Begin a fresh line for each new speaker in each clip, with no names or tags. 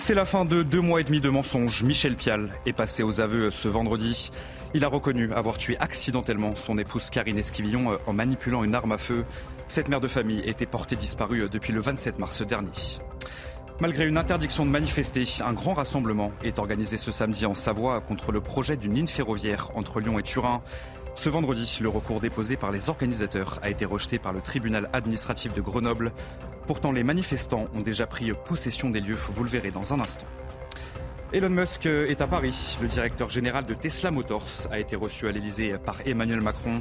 C'est la fin de deux mois et demi de mensonges. Michel Pial est passé aux aveux ce vendredi. Il a reconnu avoir tué accidentellement son épouse Karine Esquivillon en manipulant une arme à feu. Cette mère de famille était portée disparue depuis le 27 mars dernier. Malgré une interdiction de manifester, un grand rassemblement est organisé ce samedi en Savoie contre le projet d'une ligne ferroviaire entre Lyon et Turin. Ce vendredi, le recours déposé par les organisateurs a été rejeté par le tribunal administratif de Grenoble. Pourtant, les manifestants ont déjà pris possession des lieux, vous le verrez dans un instant. Elon Musk est à Paris. Le directeur général de Tesla Motors a été reçu à l'Elysée par Emmanuel Macron.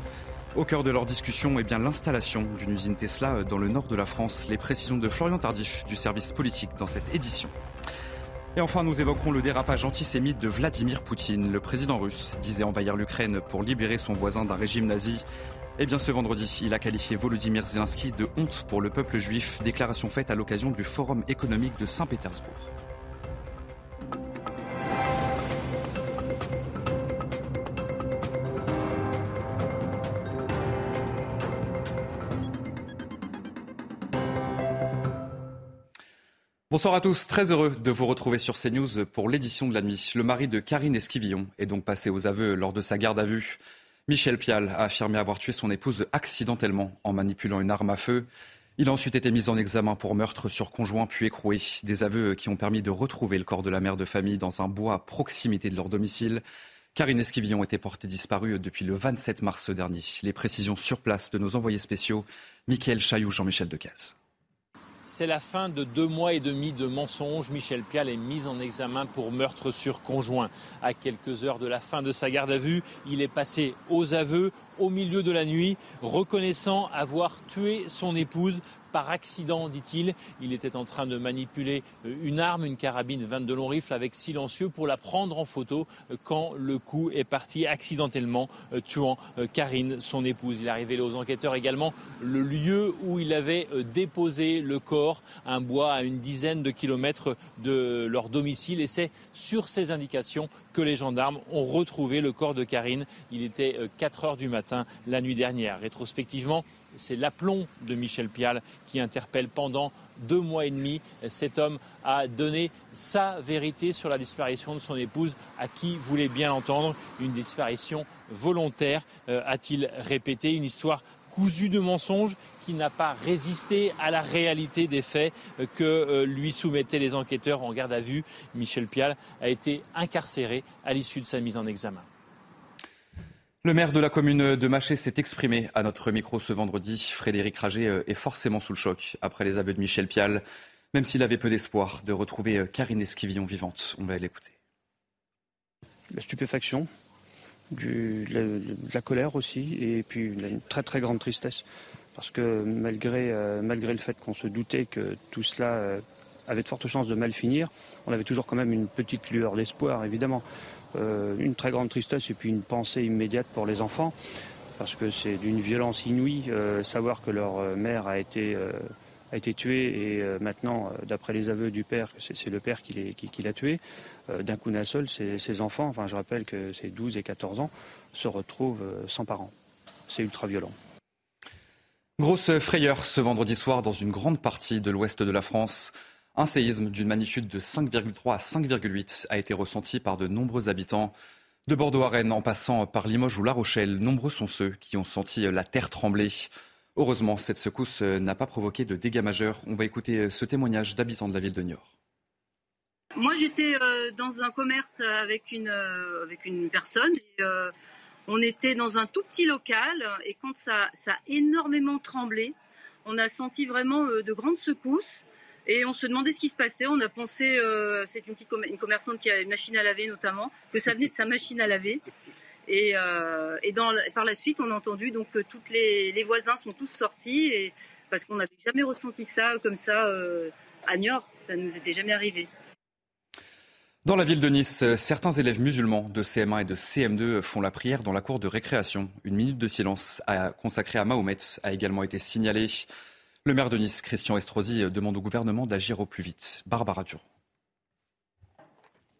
Au cœur de leur discussion, est bien l'installation d'une usine Tesla dans le nord de la France. Les précisions de Florian Tardif du service politique dans cette édition. Et enfin, nous évoquerons le dérapage antisémite de Vladimir Poutine. Le président russe disait envahir l'Ukraine pour libérer son voisin d'un régime nazi. Eh bien, ce vendredi, il a qualifié Volodymyr Zelensky de honte pour le peuple juif, déclaration faite à l'occasion du Forum économique de Saint-Pétersbourg. Bonsoir à tous, très heureux de vous retrouver sur CNews pour l'édition de la nuit. Le mari de Karine Esquivillon est donc passé aux aveux lors de sa garde à vue. Michel Pial a affirmé avoir tué son épouse accidentellement en manipulant une arme à feu. Il a ensuite été mis en examen pour meurtre sur conjoint puis écroué. Des aveux qui ont permis de retrouver le corps de la mère de famille dans un bois à proximité de leur domicile. Karine Esquivillon était portée disparue depuis le 27 mars dernier. Les précisions sur place de nos envoyés spéciaux, Michael Chailloux, Jean-Michel Decaze.
C'est la fin de deux mois et demi de mensonges. Michel Pial est mis en examen pour meurtre sur conjoint. À quelques heures de la fin de sa garde à vue, il est passé aux aveux au milieu de la nuit, reconnaissant avoir tué son épouse par accident, dit-il. Il était en train de manipuler euh, une arme, une carabine 22 long rifle avec silencieux pour la prendre en photo euh, quand le coup est parti accidentellement, euh, tuant Karine, son épouse. Il a révélé aux enquêteurs également le lieu où il avait déposé le corps, un bois à une dizaine de kilomètres de leur domicile. Et c'est sur ces indications que les gendarmes ont retrouvé le corps de Karine. Il était 4 heures du matin la nuit dernière. Rétrospectivement, c'est l'aplomb de Michel Pial qui interpelle pendant deux mois et demi. Cet homme a donné sa vérité sur la disparition de son épouse, à qui voulait bien l'entendre. Une disparition volontaire, euh, a-t-il répété, une histoire cousue de mensonges qui n'a pas résisté à la réalité des faits euh, que euh, lui soumettaient les enquêteurs en garde à vue. Michel Pial a été incarcéré à l'issue de sa mise en examen.
Le maire de la commune de Maché s'est exprimé à notre micro ce vendredi. Frédéric Rager euh, est forcément sous le choc après les aveux de Michel Pial, même s'il avait peu d'espoir de retrouver euh, Karine Esquivillon vivante. On va l'écouter.
La stupéfaction, de la colère aussi, et puis une très très grande tristesse. Parce que euh, malgré le fait qu'on se doutait que tout cela avait de fortes chances de mal finir, on avait toujours quand même une petite lueur d'espoir, évidemment. Euh, une très grande tristesse et puis une pensée immédiate pour les enfants, parce que c'est d'une violence inouïe euh, savoir que leur euh, mère a été, a été tuée et maintenant, d'après les aveux du père, c'est le père qui l'a tué. D'un coup d'un seul, ces, enfants, enfin je rappelle que c'est 12 et 14 ans, se retrouvent sans parents. C'est ultra violent.
Grosse frayeur ce vendredi soir dans une grande partie de l'ouest de la France. Un séisme d'une magnitude de 5,3 à 5,8 a été ressenti par de nombreux habitants. De Bordeaux à en passant par Limoges ou La Rochelle, nombreux sont ceux qui ont senti la terre trembler. Heureusement, cette secousse n'a pas provoqué de dégâts majeurs. On va écouter ce témoignage d'habitants de la ville de Niort.
Moi, j'étais euh, dans un commerce avec une, euh, personne. Euh, on était dans un tout petit local et quand ça a énormément tremblé, on a senti vraiment de grandes secousses. Et on se demandait ce qui se passait. On a pensé, euh, c'est une petite commerçante qui a une machine à laver notamment, que ça venait de sa machine à laver. Et, euh, par la suite, on a entendu donc que toutes les, voisins sont tous sortis parce qu'on n'avait jamais ressenti ça comme ça euh, à Niort. Ça ne nous était jamais arrivé.
Dans la ville de Nice, certains élèves musulmans de CM1 et de CM2 font la prière dans la cour de récréation. Une minute de silence consacrée à Mahomet a également été signalée. Le maire de Nice, Christian Estrosi, demande au gouvernement d'agir au plus vite. Barbara Durand.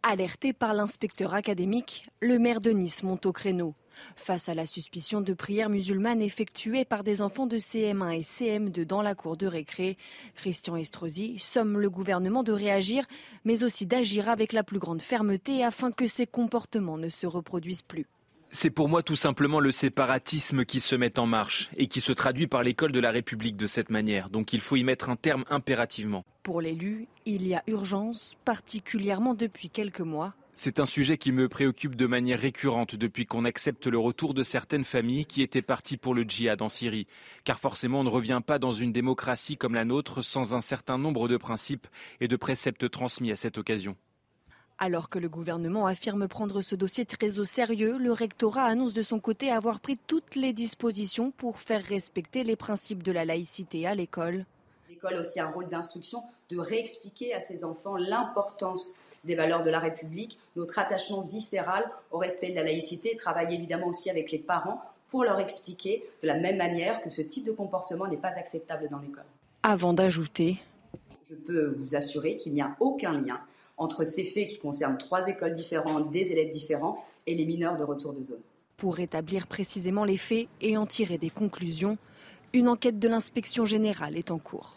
Alerté par l'inspecteur académique, le maire de Nice monte au créneau. Face à la suspicion de prières musulmanes effectuées par des enfants de CM1 et CM2 dans la cour de récré, Christian Estrosi somme le gouvernement de réagir, mais aussi d'agir avec la plus grande fermeté afin que ces comportements ne se reproduisent plus.
C'est pour moi tout simplement le séparatisme qui se met en marche et qui se traduit par l'école de la République de cette manière. Donc il faut y mettre un terme impérativement.
Pour l'élu, il y a urgence, particulièrement depuis quelques mois.
C'est un sujet qui me préoccupe de manière récurrente depuis qu'on accepte le retour de certaines familles qui étaient parties pour le djihad en Syrie. Car forcément, on ne revient pas dans une démocratie comme la nôtre sans un certain nombre de principes et de préceptes transmis à cette occasion.
Alors que le gouvernement affirme prendre ce dossier très au sérieux, le rectorat annonce de son côté avoir pris toutes les dispositions pour faire respecter les principes de la laïcité à l'école.
L'école a aussi un rôle d'instruction de réexpliquer à ses enfants l'importance des valeurs de la République, notre attachement viscéral au respect de la laïcité, travailler évidemment aussi avec les parents pour leur expliquer de la même manière que ce type de comportement n'est pas acceptable dans l'école.
Avant d'ajouter
Je peux vous assurer qu'il n'y a aucun lien entre ces faits qui concernent trois écoles différentes, des élèves différents et les mineurs de retour de zone.
Pour établir précisément les faits et en tirer des conclusions, une enquête de l'inspection générale est en cours.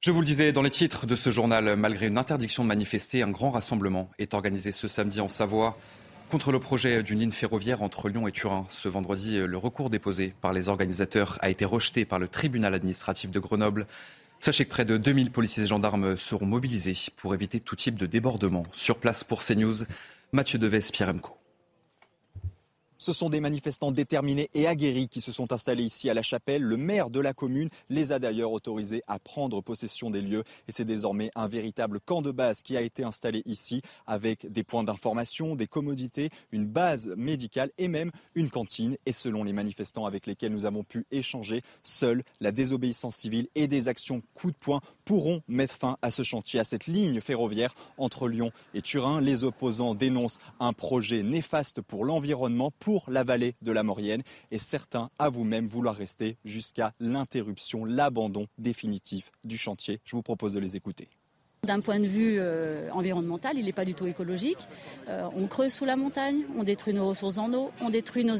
Je vous le disais dans les titres de ce journal, malgré une interdiction de manifester, un grand rassemblement est organisé ce samedi en Savoie contre le projet d'une ligne ferroviaire entre Lyon et Turin. Ce vendredi, le recours déposé par les organisateurs a été rejeté par le tribunal administratif de Grenoble. Sachez que près de 2000 policiers et gendarmes seront mobilisés pour éviter tout type de débordement. Sur place pour CNews, Mathieu Deves, Pierre Emco.
Ce sont des manifestants déterminés et aguerris qui se sont installés ici à la chapelle. Le maire de la commune les a d'ailleurs autorisés à prendre possession des lieux. Et c'est désormais un véritable camp de base qui a été installé ici avec des points d'information, des commodités, une base médicale et même une cantine. Et selon les manifestants avec lesquels nous avons pu échanger, seule la désobéissance civile et des actions coup de poing pourront mettre fin à ce chantier, à cette ligne ferroviaire entre Lyon et Turin. Les opposants dénoncent un projet néfaste pour l'environnement pour la vallée de la Maurienne et certains avouent même vouloir rester jusqu'à l'interruption, l'abandon définitif du chantier. Je vous propose de les écouter.
D'un point de vue euh, environnemental, il n'est pas du tout écologique. Euh, on creuse sous la montagne, on détruit nos ressources en eau, on détruit nos,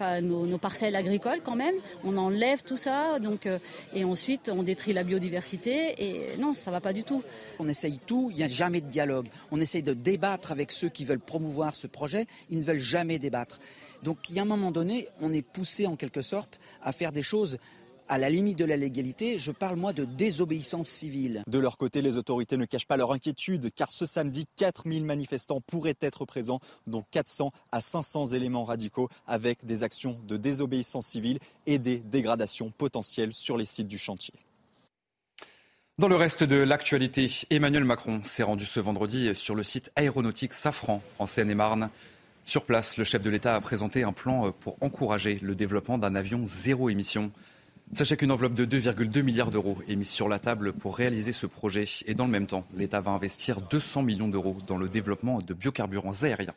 euh, parcelles agricoles quand même, on enlève tout ça, donc, et ensuite on détruit la biodiversité, et non, ça ne va pas du tout.
On essaye tout, il n'y a jamais de dialogue. On essaye de débattre avec ceux qui veulent promouvoir ce projet, ils ne veulent jamais débattre. Donc il y a un moment donné, on est poussé en quelque sorte à faire des choses à la limite de la légalité, je parle moi de désobéissance civile.
De leur côté, les autorités ne cachent pas leur inquiétude car ce samedi, 4000 manifestants pourraient être présents, dont 400 à 500 éléments radicaux avec des actions de désobéissance civile et des dégradations potentielles sur les sites du chantier.
Dans le reste de l'actualité, Emmanuel Macron s'est rendu ce vendredi sur le site aéronautique Safran en Seine-et-Marne. Sur place, le chef de l'État a présenté un plan pour encourager le développement d'un avion zéro émission. Sachez qu'une enveloppe de 2,2 milliards d'euros est mise sur la table pour réaliser ce projet. Et dans le même temps, l'État va investir 200 millions d'euros dans le développement de biocarburants aériens.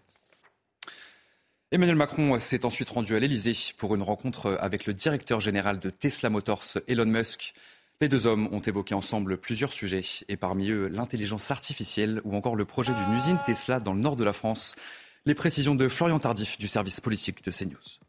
Emmanuel Macron s'est ensuite rendu à l'Elysée pour une rencontre avec le directeur général de Tesla Motors, Elon Musk. Les deux hommes ont évoqué ensemble plusieurs sujets, et parmi eux l'intelligence artificielle ou encore le projet d'une usine Tesla dans le nord de la France. Les précisions de Florian Tardif du service politique de CNews.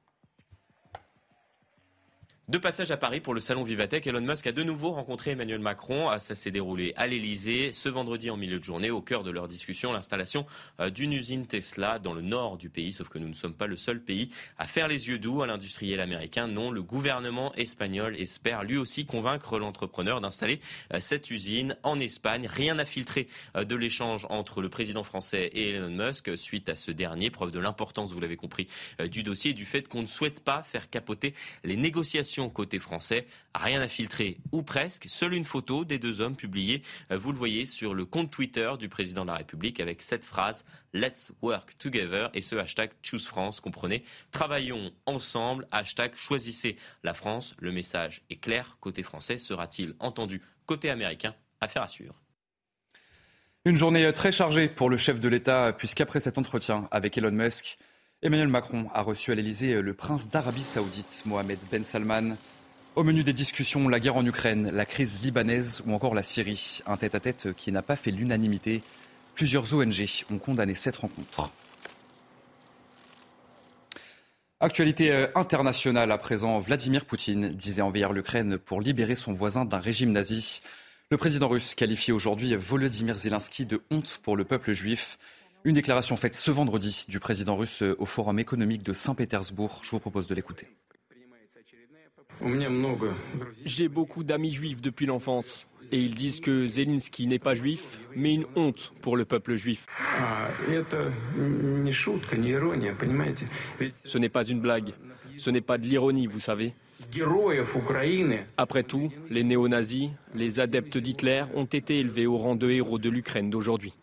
De passage à Paris pour le salon Vivatech, Elon Musk a de nouveau rencontré Emmanuel Macron. Ah, ça s'est déroulé à l'Elysée ce vendredi en milieu de journée. Au cœur de leur discussion, l'installation euh, d'une usine Tesla dans le nord du pays. Sauf que nous ne sommes pas le seul pays à faire les yeux doux à l'industriel américain. Non, le gouvernement espagnol espère lui aussi convaincre l'entrepreneur d'installer euh, cette usine en Espagne. Rien n'a filtré euh, de l'échange entre le président français et Elon Musk suite à ce dernier. Preuve de l'importance, vous l'avez compris, du dossier et du fait qu'on ne souhaite pas faire capoter les négociations Côté français, rien à filtrer ou presque, seule une photo des deux hommes publiée, euh, vous le voyez sur le compte Twitter du président de la République avec cette phrase Let's work together et ce hashtag Choose France, comprenez, travaillons ensemble, hashtag choisissez la France. Le message est clair, côté français, sera-t-il entendu côté américain? Affaire à suivre.
Une journée très chargée pour le chef de l'État, puisqu'après cet entretien avec Elon Musk, Emmanuel Macron a reçu à l'Elysée le prince d'Arabie Saoudite, Mohamed Ben Salman. Au menu des discussions, la guerre en Ukraine, la crise libanaise ou encore la Syrie. Un tête-à-tête qui n'a pas fait l'unanimité. Plusieurs ONG ont condamné cette rencontre. Actualité euh, internationale à présent, Vladimir Poutine disait envahir l'Ukraine pour libérer son voisin d'un régime nazi. Le président russe qualifie aujourd'hui Volodymyr Zelensky de honte pour le peuple juif. Une déclaration faite ce vendredi du président russe au Forum économique de Saint-Pétersbourg. Je vous propose de l'écouter.
J'ai beaucoup d'amis juifs depuis l'enfance et ils disent que Zelensky n'est pas juif, mais une honte pour le peuple juif. Ce n'est pas une blague, ce n'est pas de l'ironie, vous savez. Après tout, les néo-nazis, les adeptes d'Hitler ont été élevés au rang de héros de l'Ukraine d'aujourd'hui.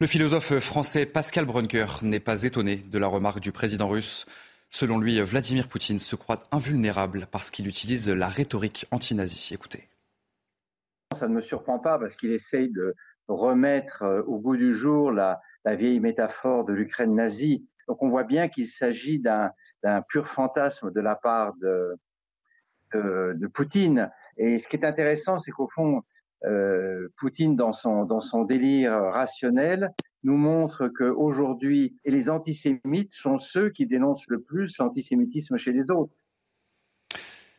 Le philosophe français Pascal Brunker n'est pas étonné de la remarque du président russe. Selon lui, Vladimir Poutine se croit invulnérable parce qu'il utilise la rhétorique anti-nazie. Écoutez.
Ça ne me surprend pas parce qu'il essaye de remettre euh, au goût du jour la, vieille métaphore de l'Ukraine nazie. Donc on voit bien qu'il s'agit d'un pur fantasme de la part de, de, Poutine. Et ce qui est intéressant, c'est qu'au fond, euh, Poutine, dans son, dans son délire rationnel, nous montre qu'aujourd'hui, les antisémites sont ceux qui dénoncent le plus l'antisémitisme chez les autres.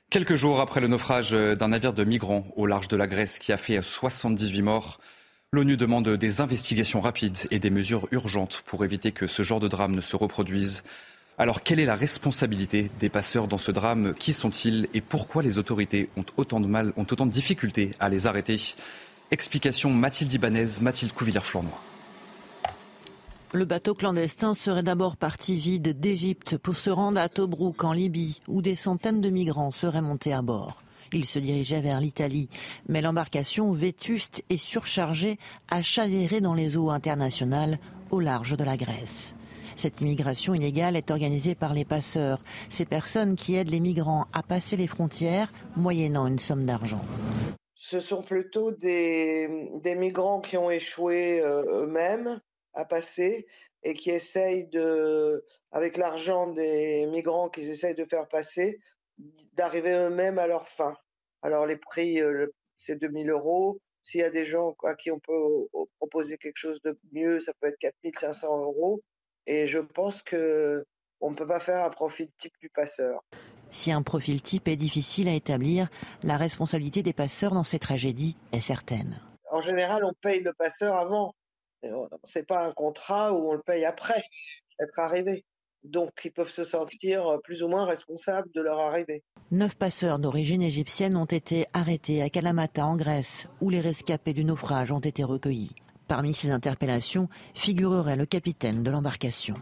Quelques jours après le naufrage d'un navire de migrants au large de la Grèce qui a fait 78 morts, l'ONU demande des investigations rapides et des mesures urgentes pour éviter que ce genre de drame ne se reproduise. Alors, quelle est la responsabilité des passeurs dans ce drame? Qui sont-ils? Et pourquoi les autorités ont autant de mal, ont autant de difficultés à les arrêter? Explication Mathilde Ibanez, Mathilde Couvillère-Flournoy.
Le bateau clandestin serait d'abord parti vide d'Égypte pour se rendre à Tobrouk en Libye, où des centaines de migrants seraient montés à bord. Il se dirigeait vers l'Italie, mais l'embarcation vétuste et surchargée a chaviré dans les eaux internationales au large de la Grèce. Cette immigration illégale est organisée par les passeurs, ces personnes qui aident les migrants à passer les frontières moyennant une somme d'argent.
Ce sont plutôt des, migrants qui ont échoué euh, eux-mêmes à passer et qui essayent de, avec l'argent des migrants qu'ils essayent de faire passer, d'arriver eux-mêmes à leur fin. Alors les prix, euh, c'est 2000 euros. S'il y a des gens à qui on peut proposer quelque chose de mieux, ça peut être 4500 euros. Et je pense que on ne peut pas faire un profil type du passeur.
Si un profil type est difficile à établir, la responsabilité des passeurs dans ces tragédies est certaine.
En général, on paye le passeur avant. C'est pas un contrat où on le paye après être arrivé. Donc, ils peuvent se sentir plus ou moins responsables de leur arrivée.
Neuf passeurs d'origine égyptienne ont été arrêtés à Kalamata, en Grèce, où les rescapés du naufrage ont été recueillis. Parmi ces interpellations figurerait le capitaine de l'embarcation.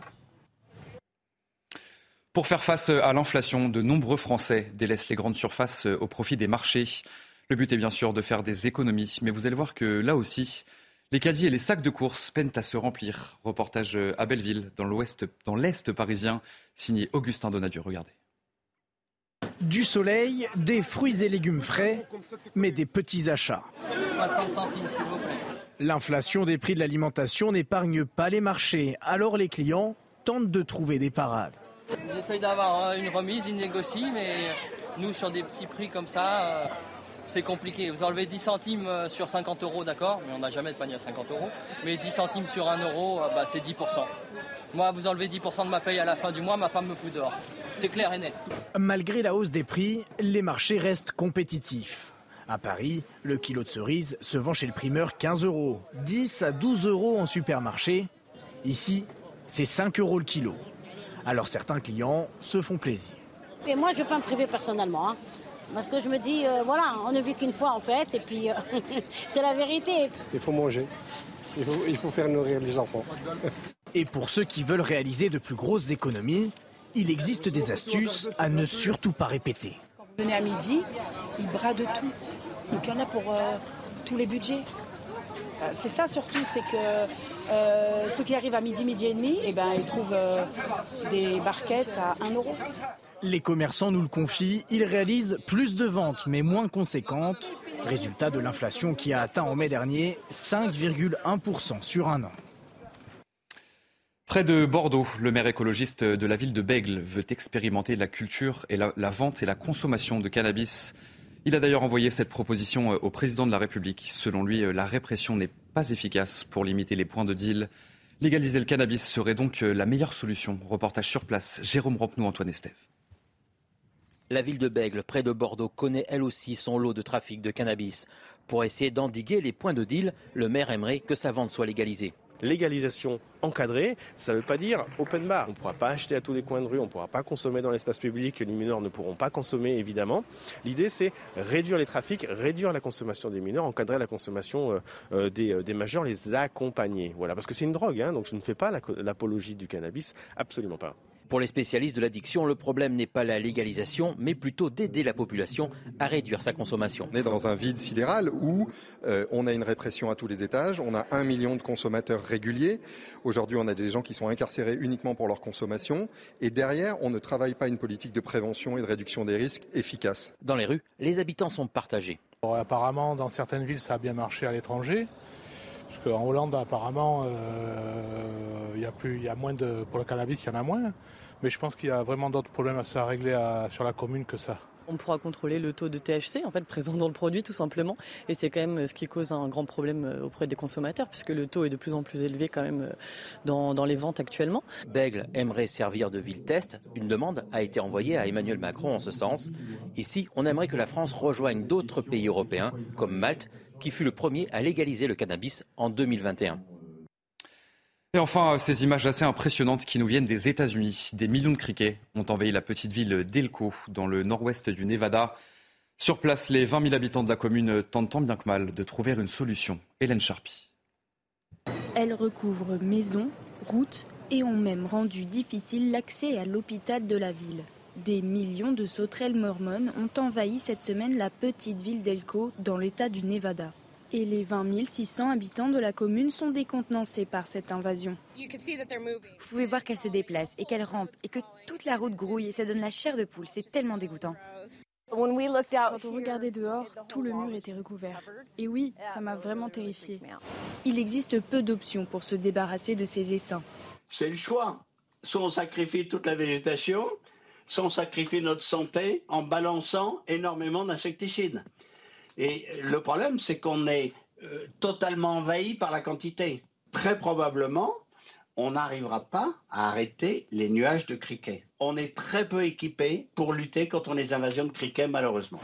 Pour faire face à l'inflation, de nombreux Français délaissent les grandes surfaces au profit des marchés. Le but est bien sûr de faire des économies, mais vous allez voir que là aussi, les caddies et les sacs de course peinent à se remplir. Reportage à Belleville, dans l'ouest, dans l'est parisien, signé Augustin Donadieu. Regardez.
Du soleil, des fruits et légumes frais, mais des petits achats. 60 centimes, s'il vous plaît. L'inflation des prix de l'alimentation n'épargne pas les marchés, alors les clients tentent de trouver des parades.
J'essaye d'avoir une remise, ils négocient, mais nous sur des petits prix comme ça, euh, c'est compliqué. Vous enlevez 10 centimes euh, sur 50 euros, d'accord, mais on n'a jamais de panier à 50 euros. Mais 10 centimes sur 1 euro, euh, bah, c'est 10%. Moi, vous enlevez 10% de ma paye à la fin du mois, ma femme me fout dehors. C'est clair et net.
Malgré la hausse des prix, les marchés restent compétitifs. À Paris, le kilo de cerises se vend chez le primeur 15 euros, 10 à 12 euros en supermarché. Ici, c'est 5 euros le kilo. Alors certains clients se font plaisir.
Et moi, je ne vais pas me priver personnellement. Hein. parce que je me dis, euh, voilà, on ne vit qu'une fois en fait, et puis euh, c'est la vérité.
Il faut manger. Il faut, il faut faire nourrir les enfants.
et pour ceux qui veulent réaliser de plus grosses économies, Il existe des astuces à ne surtout pas répéter.
Venez à midi, il brade tout. Donc il y en a pour euh, tous les budgets. Euh, c'est ça surtout, c'est que euh, ceux qui arrivent à midi, midi et demi, eh ben, ils trouvent des barquettes à 1 euro.
Les commerçants nous le confient, ils réalisent plus de ventes mais moins conséquentes. Résultat de l'inflation qui a atteint en mai dernier 5,1% sur un an.
Près de Bordeaux, le maire écologiste de la ville de Bègle veut expérimenter la culture et la, vente et la consommation de cannabis. Il a d'ailleurs envoyé cette proposition au président de la République. Selon lui, la répression n'est pas efficace pour limiter les points de deal. Légaliser le cannabis serait donc la meilleure solution. Reportage sur place, Jérôme Rampenou, Antoine Estève.
La ville de Bègle, près de Bordeaux, connaît elle aussi son lot de trafic de cannabis. Pour essayer d'endiguer les points de deal, le maire aimerait que sa vente soit légalisée
légalisation encadrée, ça ne veut pas dire open bar. On ne pourra pas acheter à tous les coins de rue, on ne pourra pas consommer dans l'espace public, les mineurs ne pourront pas consommer évidemment. L'idée c'est réduire les trafics, réduire la consommation des mineurs, encadrer la consommation euh, euh, euh, des, majeurs, les accompagner. Voilà, parce que c'est une drogue, hein, donc je ne fais pas l'apologie du cannabis, absolument pas.
Pour les spécialistes de l'addiction, le problème n'est pas la légalisation, mais plutôt d'aider la population à réduire sa consommation.
On est dans un vide sidéral où euh, on a une répression à tous les étages, on a un million de consommateurs réguliers. Aujourd'hui, on a des gens qui sont incarcérés uniquement pour leur consommation. Et derrière, on ne travaille pas une politique de prévention et de réduction des risques efficace.
Dans les rues, les habitants sont partagés.
apparemment, dans certaines villes, ça a bien marché à l'étranger. Parce qu'en Hollande, apparemment, euh, il y, a plus, y a moins de. Pour le cannabis, il y en a moins. Mais je pense qu'il y a vraiment d'autres problèmes à se régler sur la commune que ça.
On pourra contrôler le taux de THC en fait présent dans le produit tout simplement et c'est quand même ce qui cause un grand problème euh, auprès des consommateurs puisque le taux est de plus en plus élevé quand même euh, dans, dans les ventes actuellement.
Bègle aimerait servir de ville test. Une demande a été envoyée à Emmanuel Macron en ce sens. Ici, on aimerait que la France rejoigne d'autres pays européens comme Malte qui fut le premier à légaliser le cannabis en 2021.
Et enfin, ces images assez impressionnantes qui nous viennent des États-Unis. Des millions de criquets ont envahi la petite ville d'Elko, dans le nord-ouest du Nevada. Sur place, les 20 000 habitants de la commune tentent tant bien que mal de trouver une solution. Hélène Charpie.
Elles recouvrent maisons, routes et ont même rendu difficile l'accès à l'hôpital de la ville. Des millions de sauterelles mormones ont envahi cette semaine la petite ville d'Elko dans l'état du Nevada. Et les 20 600 habitants de la commune sont décontenancés par cette invasion.
Vous pouvez voir qu'elles se déplacent et qu'elles rampent et que toute la route grouille et ça donne la chair de poule. C'est tellement dégoûtant.
Quand on regardait dehors, tout le mur était recouvert. Et oui, ça m'a vraiment terrifié. Il existe peu d'options pour se débarrasser de ces essaims.
C'est le choix. Soit on sacrifie toute la végétation, sans sacrifier notre santé en balançant énormément d'insecticides. Et le problème, c'est qu'on est euh, totalement envahi par la quantité. Très probablement, on n'arrivera pas à arrêter les nuages de criquets. On est très peu équipé pour lutter contre les invasions de criquets, malheureusement.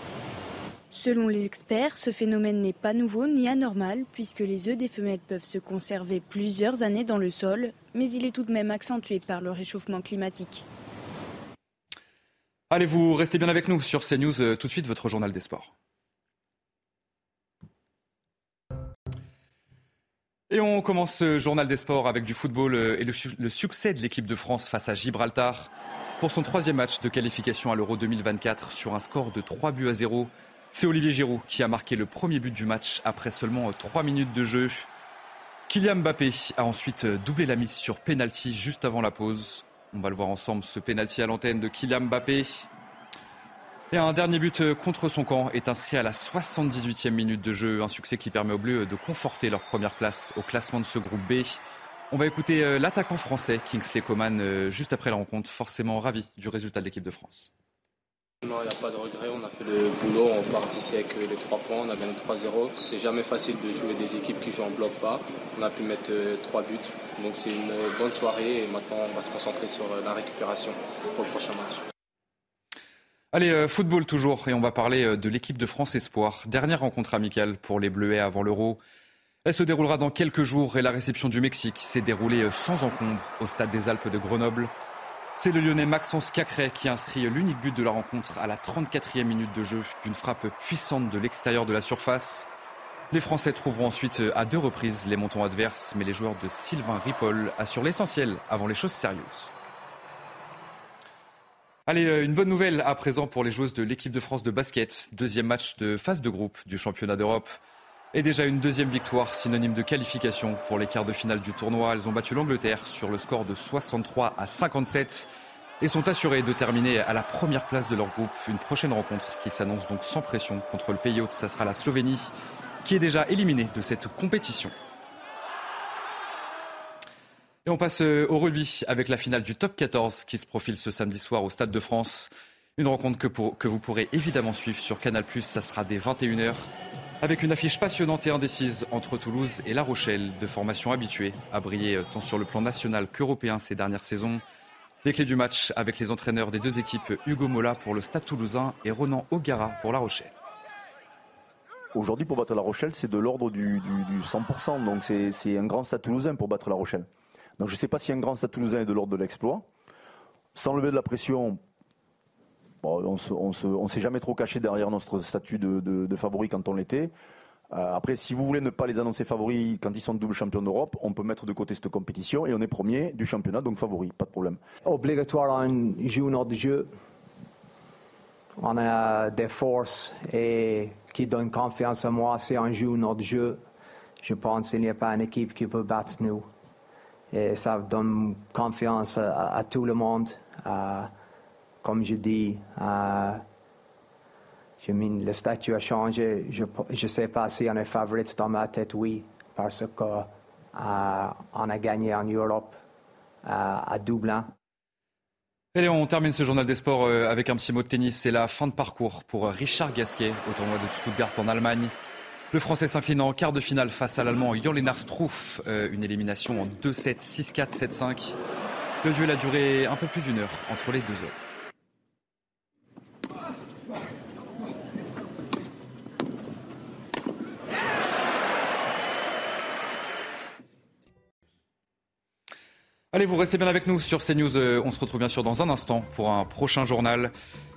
Selon les experts, ce phénomène n'est pas nouveau ni anormal, puisque les œufs des femelles peuvent se conserver plusieurs années dans le sol, mais il est tout de même accentué par le réchauffement climatique.
Allez, vous restez bien avec nous sur CNews. Euh, tout de suite, votre journal des sports. Et on commence ce journal des sports avec du football euh, et le, succès de l'équipe de France face à Gibraltar pour son troisième match de qualification à l'Euro 2024 sur un score de 3 buts à 0. C'est Olivier Giroud qui a marqué le premier but du match après seulement 3 minutes de jeu. Kylian Mbappé a ensuite doublé la mise sur penalty juste avant la pause. On va le voir ensemble, ce pénalty à l'antenne de Kylian Mbappé. Et un dernier but contre son camp est inscrit à la 78e minute de jeu. Un succès qui permet aux Bleus de conforter leur première place au classement de ce groupe B. On va écouter euh, l'attaquant français Kingsley Coman euh, juste après la rencontre, forcément ravi du résultat de l'équipe de France.
Non, il n'y a pas de regret. On a fait le boulot. On part ici avec euh, les 3 points. On a gagné 3-0. C'est jamais facile de jouer des équipes qui jouent en bloc bas. On a pu mettre 3 buts. Donc c'est une bonne soirée. Et maintenant, on va se concentrer sur la récupération pour le prochain match.
Allez, football toujours. Et on va parler de l'équipe de France Espoir. Dernière rencontre amicale pour les Bleuets avant l'Euro. Elle se déroulera dans quelques jours et la réception du Mexique s'est déroulée sans encombre au stade des Alpes de Grenoble. C'est le Lyonnais Maxence Cacré qui inscrit l'unique but de la rencontre à la 34e minute de jeu d'une frappe puissante de l'extérieur de la surface. Les Français trouveront ensuite à deux reprises les montants adverses, mais les joueurs de Sylvain Ripoll assurent l'essentiel avant les choses sérieuses. Allez, euh, une bonne nouvelle à présent pour les joueuses de l'équipe de France de basket. Deuxième match de phase de groupe du championnat d'Europe. Et déjà une deuxième victoire, synonyme de qualification pour les quarts de finale du tournoi. Elles ont battu l'Angleterre sur le score de 63 à 57 et sont assurées de terminer à la première place de leur groupe. Une prochaine rencontre qui s'annonce donc sans pression contre le pays hôte. Ça sera la Slovénie qui est déjà éliminée de cette compétition. Et on passe euh, au rugby avec la finale du top 14 qui se profile ce samedi soir au Stade de France. Une rencontre que, vous pourrez évidemment suivre sur Canal+, ça sera dès 21h, avec une affiche passionnante et indécise entre Toulouse et La Rochelle, de formation habituée à briller tant sur le plan national qu'européen ces dernières saisons. Les clés du match avec les entraîneurs des deux équipes, Hugo Mola pour le Stade toulousain et Ronan O'Gara pour La Rochelle.
Aujourd'hui, pour battre La Rochelle, c'est de l'ordre du, du 100%, donc c'est un grand Stade toulousain pour battre La Rochelle. Donc je ne sais pas si un grand stade toulousain est de l'ordre de l'exploit. Sans lever de la pression, on ne s'est jamais trop caché derrière notre statut de, favori quand on l'était. Euh, après, si vous voulez ne pas les annoncer favoris quand ils sont double champions d'Europe, on peut mettre de côté cette compétition et on est premier du championnat, donc favori, pas de problème.
Obligatoire un jeu notre jeu. On a des forces et qui donnent confiance à moi. C'est un jeu notre jeu. Je pense qu'il n'y a pas une équipe qui peut battre nous. Et ça donne confiance à, tout le monde. Comme je dis, je mine, le statut a changé. Je ne sais pas si on est favori dans ma tête, oui, parce qu'on a gagné en Europe à Dublin.
Allez, on termine ce journal des sports euh, avec un petit mot de tennis. C'est la fin de parcours pour Richard Gasquet au tournoi de Stuttgart en Allemagne. Le Français s'incline en quart de finale face à l'Allemand Jan-Lennart Struff. Euh, une élimination en 2-7, 6-4, 7-5. Le duel a duré un peu plus d'une heure entre les deux hommes. Allez, vous restez bien avec nous sur CNews. Euh, on se retrouve bien sûr dans un instant pour un prochain journal.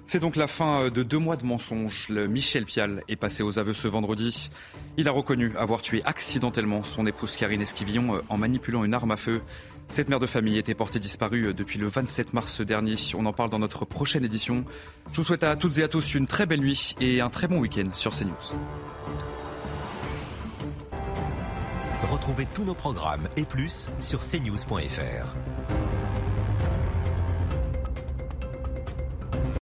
C'est donc la fin euh, de deux mois de mensonges. Le Michel Pial est passé aux aveux ce vendredi. Il a reconnu avoir tué accidentellement son épouse Karine Esquivillon euh, en manipulant une arme à feu. Cette mère de famille était portée disparue depuis le 27 mars dernier. On en parle dans notre prochaine édition. Je vous souhaite à toutes et à tous une très belle nuit et un très bon week-end sur CNews.
Retrouvez tous nos programmes et plus sur cnews.fr.